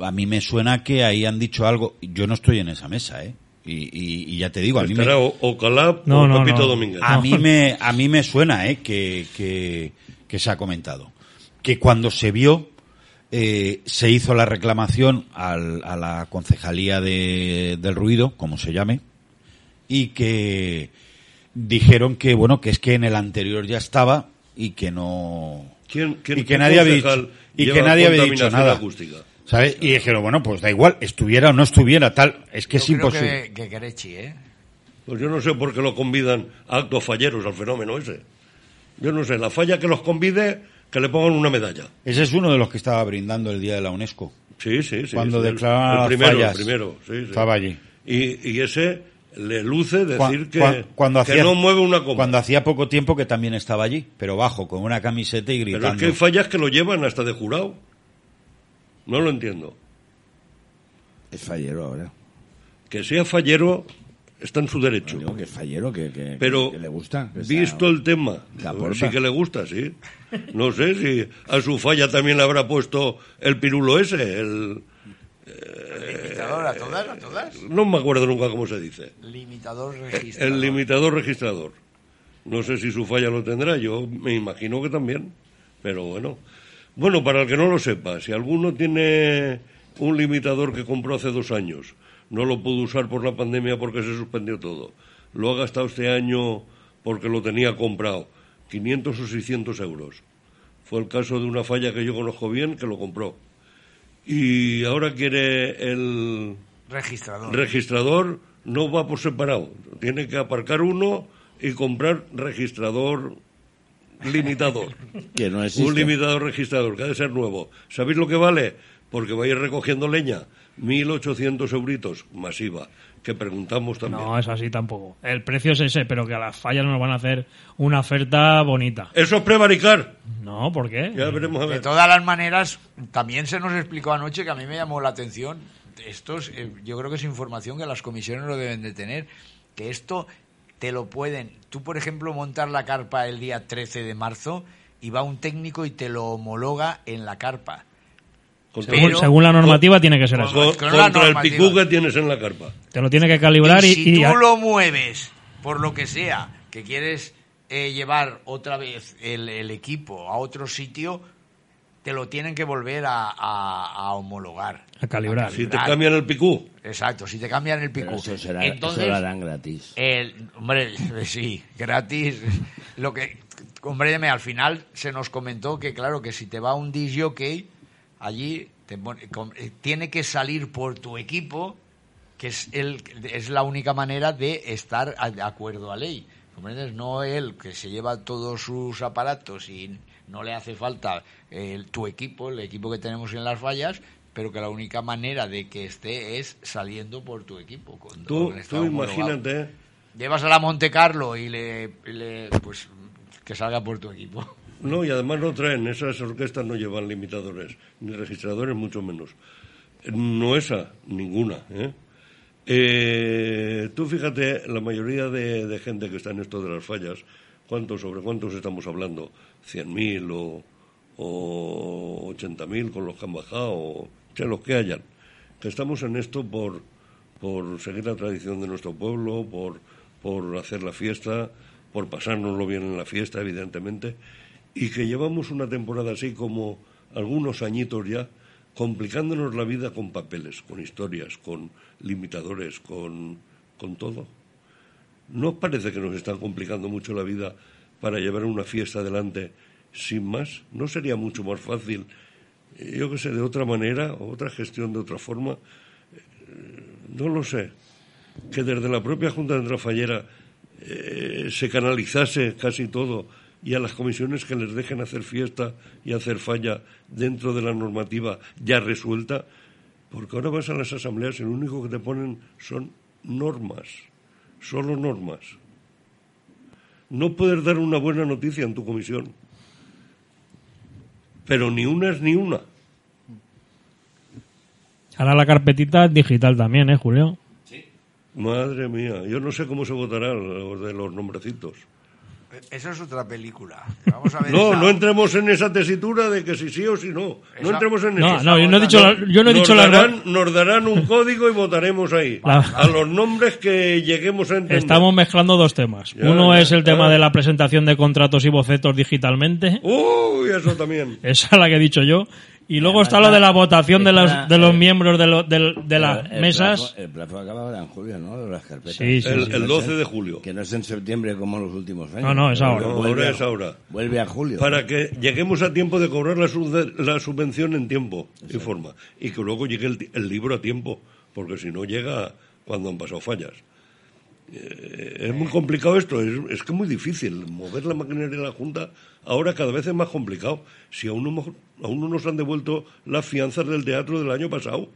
a mí me suena que ahí han dicho algo. Yo no estoy en esa mesa, ¿eh? Y, y- y ya te digo, a mí me, o, o Calab No, o no, Pepito no. Domínguez. a mí me a mí me suena eh, que, que, que se ha comentado que cuando se vio eh, se hizo la reclamación al- a la concejalía de- del ruido como se llame y que dijeron que bueno que es que en el anterior ya estaba y que no ¿Quién, quién- y que nadie había dicho, y que nadie había dicho nada acústica? ¿sabes? y dijeron bueno pues da igual estuviera o no estuviera tal es que Yo es creo imposible que, que ¿eh? Pues yo no sé por qué lo convidan a actos falleros al fenómeno ese. Yo no sé, la falla que los convide, que le pongan una medalla. ese es uno de los que estaba brindando el día de la UNESCO Sí, sí, sí. Cuando el- declaraban el, las primero, fallas. el primero, sí, sí. Estaba allí. Y, y ese le luce decir que, cuan- cuando que hacía, no mueve una coma. Cuando hacía poco tiempo que también estaba allí, pero bajo, con una camiseta y Pero gritando. es que hay fallas que lo llevan hasta de jurado. No lo entiendo. Es fallero ahora. Que sea fallero está en su derecho. Digo que es fallero, que, que- Pero que le gusta. que sea- visto el tema, sí que le gusta, sí. No sé si a su falla también le habrá puesto el pirulo ese, el... Limitador a todas, a todas. No me acuerdo nunca cómo se dice. Limitador registrador. El limitador registrador. No sé si su falla lo tendrá, yo me imagino que también. Pero bueno. Bueno, para el que no lo sepa, si alguno tiene un limitador que compró hace dos años, no lo pudo usar por la pandemia porque se suspendió todo, lo ha gastado este año porque lo tenía comprado, 500 o 600 euros. Fue el caso de una falla que yo conozco bien que lo compró. Y ahora quiere el, Registrador. registrador no va por separado. Tiene que aparcar uno y comprar registrador limitador. (laughs) Que no existe. Un limitador registrador, que ha de ser nuevo. ¿Sabéis lo que vale? Porque vais recogiendo leña. 1.800 euritos, masiva. Que preguntamos también. no es así tampoco. El precio es ese, pero que a las fallas nos van a hacer una oferta bonita. Eso es prevaricar. No, ¿por qué? Ya veremos a De ver. todas las maneras, también se nos explicó anoche que a mí me llamó la atención. Estos, eh, yo creo que es información que las comisiones lo deben de tener. Que esto te lo pueden. Tú, por ejemplo, montar la carpa el día 13 de marzo y va un técnico y te lo homologa en la carpa. Según, pero- según la normativa tiene que ser con- así. con- con la contra el picú que tienes en la carpa. Te lo tiene que calibrar y y, si y- tú lo mueves, por lo que sea, que quieres eh, llevar otra vez el, el equipo a otro sitio, te lo tienen que volver a, a- a homologar. A calibrar. Si te cambian el picú, Exacto, si te cambian el Pero pico. eso, será, Entonces, eso lo harán gratis. el, hombre, (laughs) sí, gratis. Lo que, hombre, al final se nos comentó que, claro, que si te va un disc jockey, allí te pone- eh, tiene que salir por tu equipo, que es, el, es la única manera de estar a- de acuerdo a ley. ¿Comprendes? No él, que se lleva todos sus aparatos y no le hace falta el- tu equipo, el equipo que tenemos en las fallas, pero que la única manera de que esté es saliendo por tu equipo. Con tú, tú imagínate, Llevas a la Monte Carlo y le, y le- pues que salga por tu equipo. No, y además no traen, esas orquestas no llevan limitadores, ni registradores, mucho menos. No esa, ninguna. ¿eh? Eh, tú fíjate, la mayoría de, gente que está en esto de las fallas, ¿cuántos, sobre cuántos estamos hablando? ¿100.000 o, o 80.000 con los que han bajado, o sea, los que hayan? Que estamos en esto por, por seguir la tradición de nuestro pueblo, por, por hacer la fiesta, por pasárnoslo bien en la fiesta, evidentemente, y que llevamos una temporada así como algunos añitos ya, complicándonos la vida con papeles, con historias, con limitadores, con, con todo. ¿No parece que nos están complicando mucho la vida para llevar una fiesta adelante sin más? ¿No sería mucho más fácil, eh, yo qué sé, de otra manera, otra gestión de otra forma? Eh, No lo sé. Que desde la propia Junta de Trafallera eh, se canalizase casi todo y a las comisiones que les dejen hacer fiesta y hacer falla dentro de la normativa ya resuelta, porque ahora vas a las asambleas y lo único que te ponen son normas, solo normas. No puedes dar una buena noticia en tu comisión, pero ni una es ni una. Ahora la carpetita es digital también, ¿eh, Julio? Madre mía, yo no sé cómo se votará los de los nombrecitos. Esa es otra película. Vamos a ver. No, esa- no entremos en esa tesitura de que si sí o si no. No Esa- entremos en No, eso. no, yo no he dicho, la- yo no he nos, dicho la darán, nos darán un código y votaremos ahí. La- A los nombres que lleguemos a entender. Estamos mezclando dos temas. Ya, Uno ya, es el ya. tema de la presentación de contratos y bocetos digitalmente. Uy, eso también. Esa es la que he dicho yo. Y luego además, está lo de la votación de los, de los eh, miembros de, lo- del- de las El- mesas. plazo- el plazo acaba ahora en julio, ¿no? De las carpetas. Sí, sí, El, sí. el 12 de julio. Que no es en septiembre como los últimos años. No, no, es ahora. No, Vuelve ahora a- es ahora. Vuelve a julio. Para que lleguemos a tiempo de cobrar la, sub- la subvención en tiempo y forma. Y que luego llegue el, libro a tiempo, porque si no llega cuando han pasado fallas. Eh, es muy complicado esto, es, es que es muy difícil. Mover la maquinaria de la Junta ahora cada vez es más complicado. Si aún no, aún no nos han devuelto las fianzas del teatro del año pasado.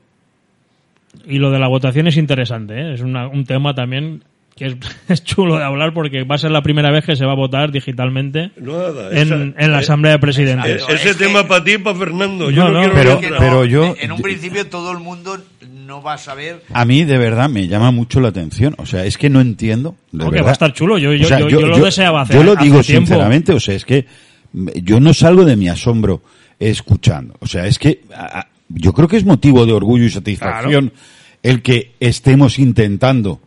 Y lo de la votación es interesante, ¿eh? es una- un tema también que es, (laughs) es chulo de hablar porque va a ser la primera vez que se va a votar digitalmente Nada, en, esa- en la eh, Asamblea de Presidentes. Exacto. ese Es que- tema para ti y para Fernando. Yo No, no, no, quiero pero- pero yo- En un principio todo el mundo no va a saber. A mí, de verdad, me llama mucho la atención. O sea, es que no entiendo. De No, que verdad. va a estar chulo. Yo, yo, O sea, yo, yo lo deseaba hacer. Yo lo digo sinceramente, o sea, es que yo no salgo de mi asombro escuchando. O sea, es que a- yo creo que es motivo de orgullo y satisfacción el que estemos intentando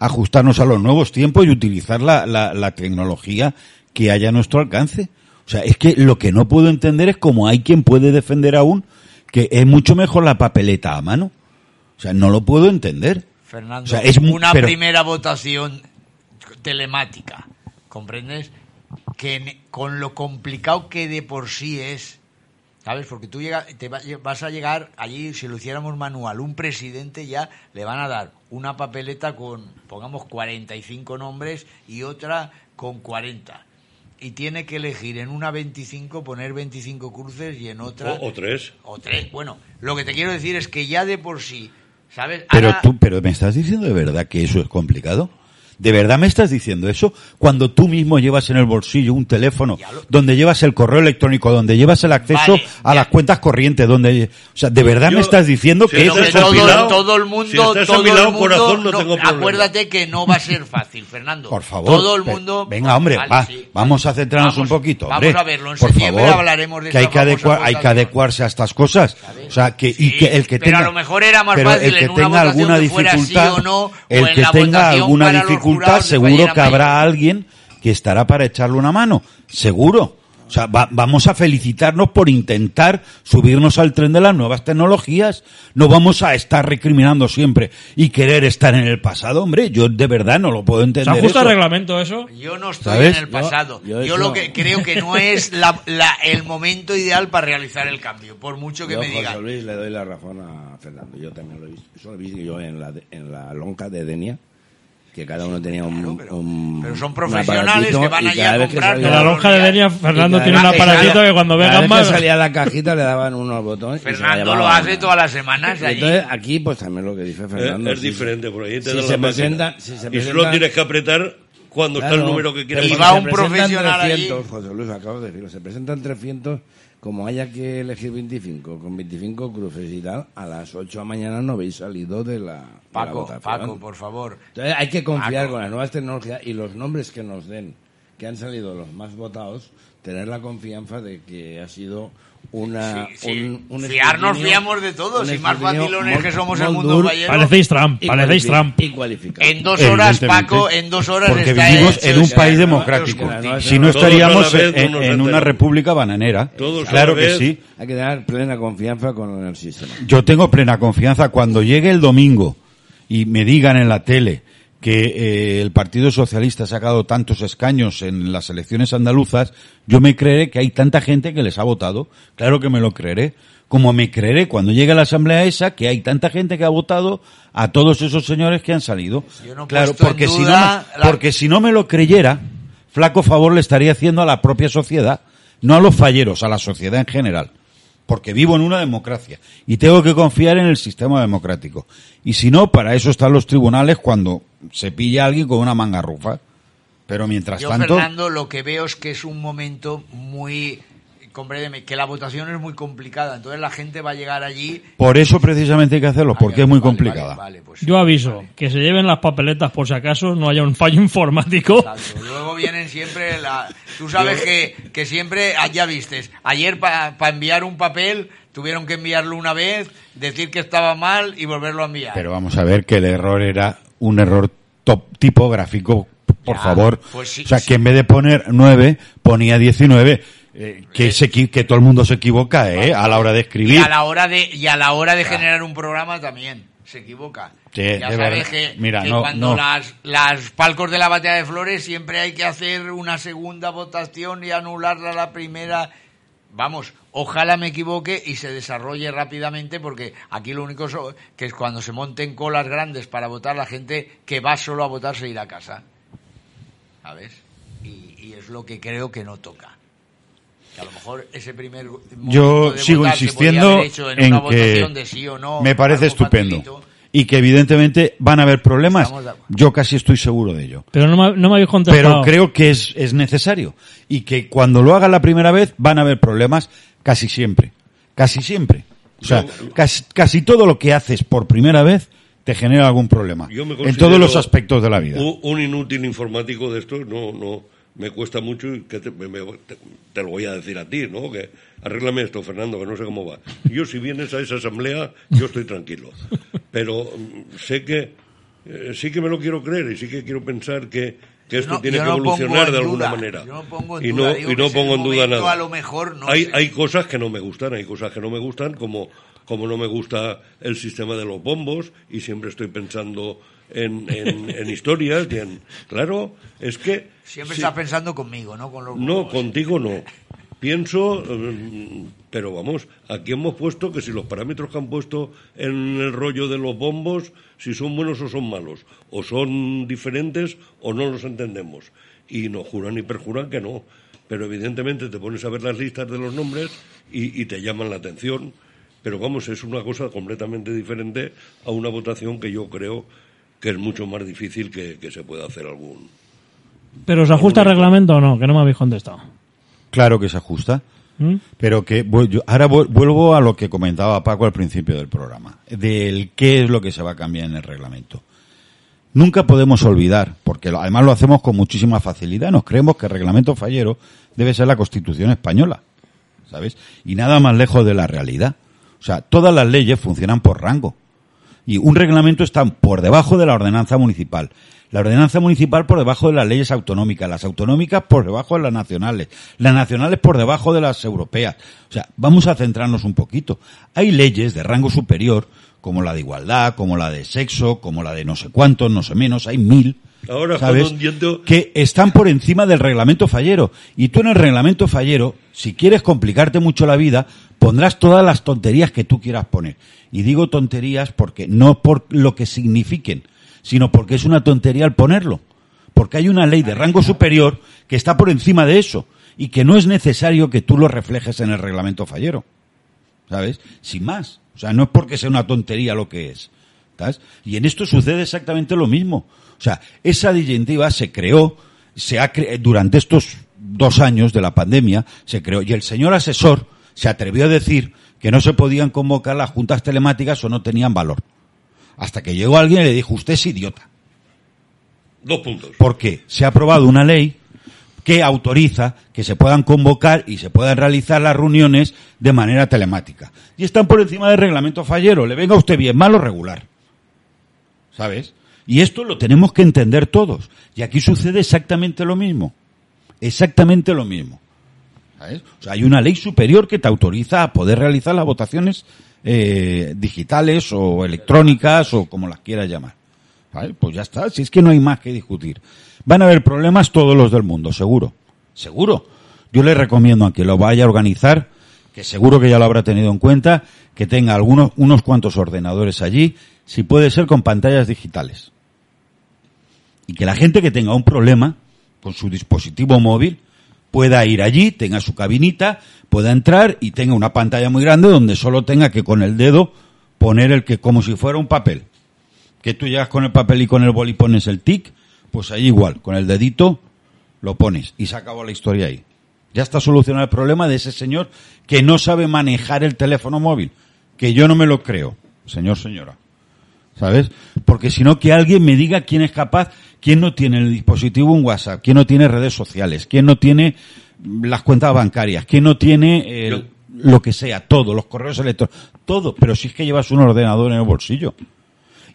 ajustarnos a los nuevos tiempos y utilizar la, la, la tecnología que haya a nuestro alcance. O sea, es que lo que no puedo entender es cómo hay quien puede defender aún que es mucho mejor la papeleta a mano. O sea, no lo puedo entender. Fernando, O sea, es una pero- primera votación telemática, ¿comprendes? Que con lo complicado que de por sí es, ¿sabes? Porque tú llega, te va- vas a llegar allí, si lo hiciéramos manual, un presidente ya le van a dar una papeleta con, pongamos, 45 nombres y otra con 40. Y tiene que elegir en una 25, poner 25 cruces y en otra... O, o tres. o tres. Bueno, lo que te quiero decir es que ya de por sí, ¿sabes? Pero Ahora- tú, pero me estás diciendo de verdad que eso es complicado. ¿De verdad me estás diciendo eso? Cuando tú mismo llevas en el bolsillo un teléfono, lo- donde llevas el correo electrónico, donde llevas el acceso Vale, a ya. las cuentas corrientes, donde, o sea, ¿de verdad Yo- me estás diciendo si que eso es todo, todo el Si mundo, a todo el mundo, corazón, no no, tengo problema. acuérdate que no va a ser fácil, Fernando. Por favor. Todo el mundo. Venga, hombre, Vale, va, sí. vamos a centrarnos Vamos- un poquito, Vamos a verlo. En por septiembre favor, hablaremos de que hay que, adecuar, hay que adecuarse a estas cosas. O sea, que, y que el que pero tenga, a lo mejor era más pero fácil en una votación alguna que fuera sí dificultad, o no, o el en que la tenga votación alguna para los dificultad, seguro que habrá alguien que estará para echarle una mano, seguro. O sea, va- vamos a felicitarnos por intentar subirnos al tren de las nuevas tecnologías. No vamos a estar recriminando siempre y querer estar en el pasado, hombre. Yo de verdad no lo puedo ¿Se entender. ajusta al eso. reglamento eso? Yo no estoy ¿Sabes? en el pasado. yo lo que creo que no es la- la- el momento ideal para realizar el cambio, por mucho que Yo, me José digan. Luis, le doy la razón a Fernando. Yo también lo he visto. Eso lo vi yo en la, de- en la lonca de Denia, que cada uno tenía un. Claro, pero- un- pero son profesionales que van allí cada a vez que comprar salía- En la lonja de Denia, Fernando tiene un que aparatito salía- que cuando cada vengan más... que salía la cajita le daban unos botones. Fernando lo hace todas las semanas allí. Entonces, aquí, pues también lo que dice Es, Fernando. es sí, diferente, por ahí te si dan se la presenta- si se y solo presenta- tienes que apretar cuando está el Claro, número que quieres Y va un profesional allí. 300, José Luis, acabo de decirlo. Se presentan 300, como haya que elegir 25, con 25 cruces y tal, a las 8 de la mañana no habéis salido de la, de la Paco, votación. Paco, por favor. Entonces hay que confiar Paco. con las nuevas tecnologías y los nombres que nos den, que han salido los más votados, tener la confianza de que ha sido una... Sí, sí. un- un Fiarnos, fiamos de todos, y más muy- que somos el mundo. Parecéis Trump, parecéis Trump. En dos horas. Paco, en dos horas Porque está vivimos hecho en un ese- país democrático. Si no estaríamos vez, en, una república bananera. Todos claro la que vez. sí. Hay que dar plena confianza con el sistema. Yo tengo plena confianza cuando llegue el domingo y me digan en la tele que eh, el Partido Socialista ha sacado tantos escaños en las elecciones andaluzas, yo me creeré que hay tanta gente que les ha votado. Claro que me lo creeré. Como me creeré cuando llegue a la asamblea esa que hay tanta gente que ha votado a todos esos señores que han salido. Yo no claro, porque si no me, la- porque si no me lo creyera, flaco favor le estaría haciendo a la propia sociedad, no a los falleros, a la sociedad en general porque vivo en una democracia y tengo que confiar en el sistema democrático. Y si no, para eso están los tribunales cuando se pilla a alguien con una manga rufa. Pero mientras Yo, tanto, Fernando, lo que veo es que es un momento muy... Compréndeme, que la votación es muy complicada. Entonces la gente va a llegar allí... por eso precisamente hay que hacerlo, porque Ah, es muy vale, complicada. Vale, vale, pues, Yo aviso, que se lleven las papeletas por si acaso no haya un fallo (laughs) informático. Exacto. Luego vienen siempre la... Tú sabes que, que siempre, ah, ya vistes, ayer para enviar un papel tuvieron que enviarlo una vez, decir que estaba mal y volverlo a enviar. Pero vamos a ver que el error era un error top, tipográfico, por Ya, favor. pues sí, o sea, sí. que en vez de poner 9, ponía 19. eh, que, se, que todo el mundo se equivoca, ¿eh? A la hora de y escribir. a la hora de y a la hora de generar un programa también se equivoca. Sí, ya de sabes verdad. que, Mira, que no, cuando no. las las palcos de la batalla de flores siempre hay que hacer una segunda votación y anularla la primera. Vamos, ojalá me equivoque y se desarrolle rápidamente porque aquí lo único so- que es cuando se monten colas grandes para votar la gente que va solo a votar se irá a casa. ¿Sabes? Y, y es lo que creo que no toca. Que a lo mejor ese primer Yo de sigo votar se podía insistiendo haber hecho en, en una que votación de sí o no, me parece estupendo facilito. Y que evidentemente van a haber problemas. Yo casi estoy seguro de ello. Pero no me, no me habéis Pero contestado. creo que es, es necesario y que cuando lo hagan la primera vez van a haber problemas casi siempre. Casi siempre. O sea, casi, casi todo lo que haces por primera vez te genera algún problema. Yo me En todos los aspectos de la vida. Un, un inútil informático de esto no, no me cuesta mucho y que te, me- me- te- te lo voy a decir a ti, ¿no? Que arréglame esto, Fernando, que no sé cómo va. Yo si vienes a esa asamblea, yo estoy tranquilo. Pero mm, sé que eh, sí que me lo quiero creer y sí que quiero pensar que, que esto no- tiene que no evolucionar de alguna duda, manera. yo no pongo en y duda, no, y no pongo en duda nada. a lo mejor no hay, sé. hay cosas que no me gustan, hay cosas que no me gustan, como, como no me gusta el sistema de los bombos y siempre estoy pensando en, en, en historias y en... Claro, es que... Siempre si- estás pensando conmigo, ¿no? Con los no, contigo no. Pienso, eh, pero vamos, aquí hemos puesto que si los parámetros que han puesto en el rollo de los bombos, si son buenos o son malos, o son diferentes o no los entendemos. Y nos juran y perjuran que no. Pero evidentemente te pones a ver las listas de los nombres y, y te llaman la atención. Pero vamos, es una cosa completamente diferente a una votación que yo creo que es mucho más difícil que, que se pueda hacer algún. ¿Pero se ajusta al reglamento o no? Que no me habéis contestado. Claro que se ajusta. ¿Mm? Pero que yo- ahora vu- vuelvo a lo que comentaba Paco al principio del programa, del qué es lo que se va a cambiar en el reglamento. Nunca podemos olvidar, porque además lo hacemos con muchísima facilidad, nos creemos que el reglamento fallero debe ser la Constitución española, ¿sabes? Y nada más lejos de la realidad. O sea, todas las leyes funcionan por rango. Y un reglamento está por debajo de la ordenanza municipal. La ordenanza municipal por debajo de las leyes autonómicas, las autonómicas por debajo de las nacionales, las nacionales por debajo de las europeas. O sea, vamos a centrarnos un poquito. Hay leyes de rango superior, como la de igualdad, como la de sexo, como la de no sé cuántos, no sé menos, hay mil. Ahora, ¿sabes? que están por encima del reglamento fallero. Y tú en el reglamento fallero, si quieres complicarte mucho la vida, pondrás todas las tonterías que tú quieras poner. Y digo tonterías porque no por lo que signifiquen, sino porque es una tontería al ponerlo. Porque hay una ley de rango superior que está por encima de eso y que no es necesario que tú lo reflejes en el reglamento fallero. ¿Sabes? Sin más. O sea, no es porque sea una tontería lo que es. ¿Sabes? Y en esto sucede exactamente lo mismo. O sea, esa disyuntiva se creó, se ha cre- durante estos dos años de la pandemia, se creó. Y el señor asesor se atrevió a decir que no se podían convocar las juntas telemáticas o no tenían valor. Hasta que llegó alguien y le dijo, usted es idiota. Dos puntos. Porque se ha aprobado una ley que autoriza que se puedan convocar y se puedan realizar las reuniones de manera telemática. Y están por encima del reglamento fallero. Le venga a usted bien, mal o regular. ¿Sabes? Y esto lo tenemos que entender todos. Y aquí sucede exactamente lo mismo. Exactamente lo mismo. ¿Sabes? O sea, hay una ley superior que te autoriza a poder realizar las votaciones eh, digitales o electrónicas o como las quieras llamar. ¿Vale? Pues ya está, si es que no hay más que discutir. Van a haber problemas todos los del mundo, seguro. Seguro. Yo le recomiendo a quien lo vaya a organizar, que seguro que ya lo habrá tenido en cuenta, que tenga algunos, unos cuantos ordenadores allí, si puede ser con pantallas digitales. Y que la gente que tenga un problema con su dispositivo móvil pueda ir allí, tenga su cabinita, pueda entrar y tenga una pantalla muy grande donde solo tenga que con el dedo poner el que como si fuera un papel que tú llegas con el papel y con el boli pones el tic, pues ahí igual, con el dedito lo pones y se acabó la historia ahí. Ya está solucionado el problema de ese señor que no sabe manejar el teléfono móvil, que yo no me lo creo, señor, señora. ¿Sabes? Porque si no, que alguien me diga quién es capaz, quién no tiene en el dispositivo un WhatsApp, quién no tiene redes sociales, quién no tiene las cuentas bancarias, quién no tiene el- lo que sea, todo, los correos electrónicos, todo. Pero si es que llevas un ordenador en el bolsillo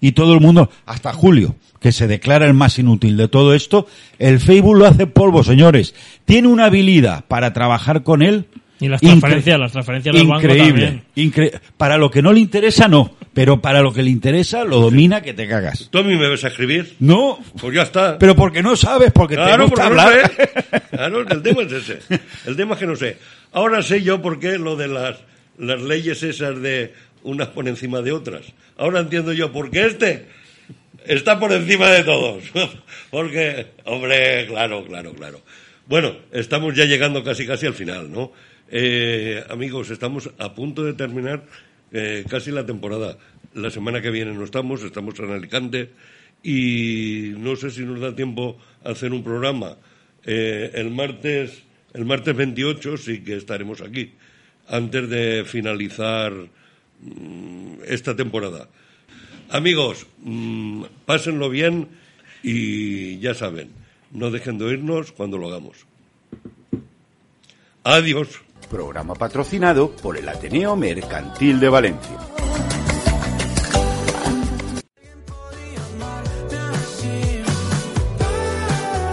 y todo el mundo, hasta Julio, que se declara el más inútil de todo esto, el Facebook lo hace polvo, señores. Tiene una habilidad para trabajar con él. Y las incre- transferencias, las transferencias del banco Increíble. también. incre- para lo que no le interesa, no. Pero para lo que le interesa, lo domina que te cagas. ¿Tú a mí me ves a escribir? No, Pues ya está. pero porque no sabes, porque Claro, te gusta porque no hablar. sé. (laughs) Claro, el tema es ese. El tema es que no sé. Ahora sé yo por qué lo de las, las leyes esas de unas por encima de otras. Ahora entiendo yo por qué este está por encima de todos. (laughs) Porque, hombre, claro, claro, claro. Bueno, estamos ya llegando casi casi al final, ¿no? Eh, amigos, estamos a punto de terminar eh, casi la temporada. La semana que viene no estamos, estamos en Alicante y no sé si nos da tiempo a hacer un programa. Eh, el martes, el martes 28 sí que estaremos aquí antes de finalizar mm, esta temporada. Amigos, mm, pásenlo bien y ya saben, no dejen de oírnos cuando lo hagamos. Adiós. Programa patrocinado por el Ateneo Mercantil de Valencia.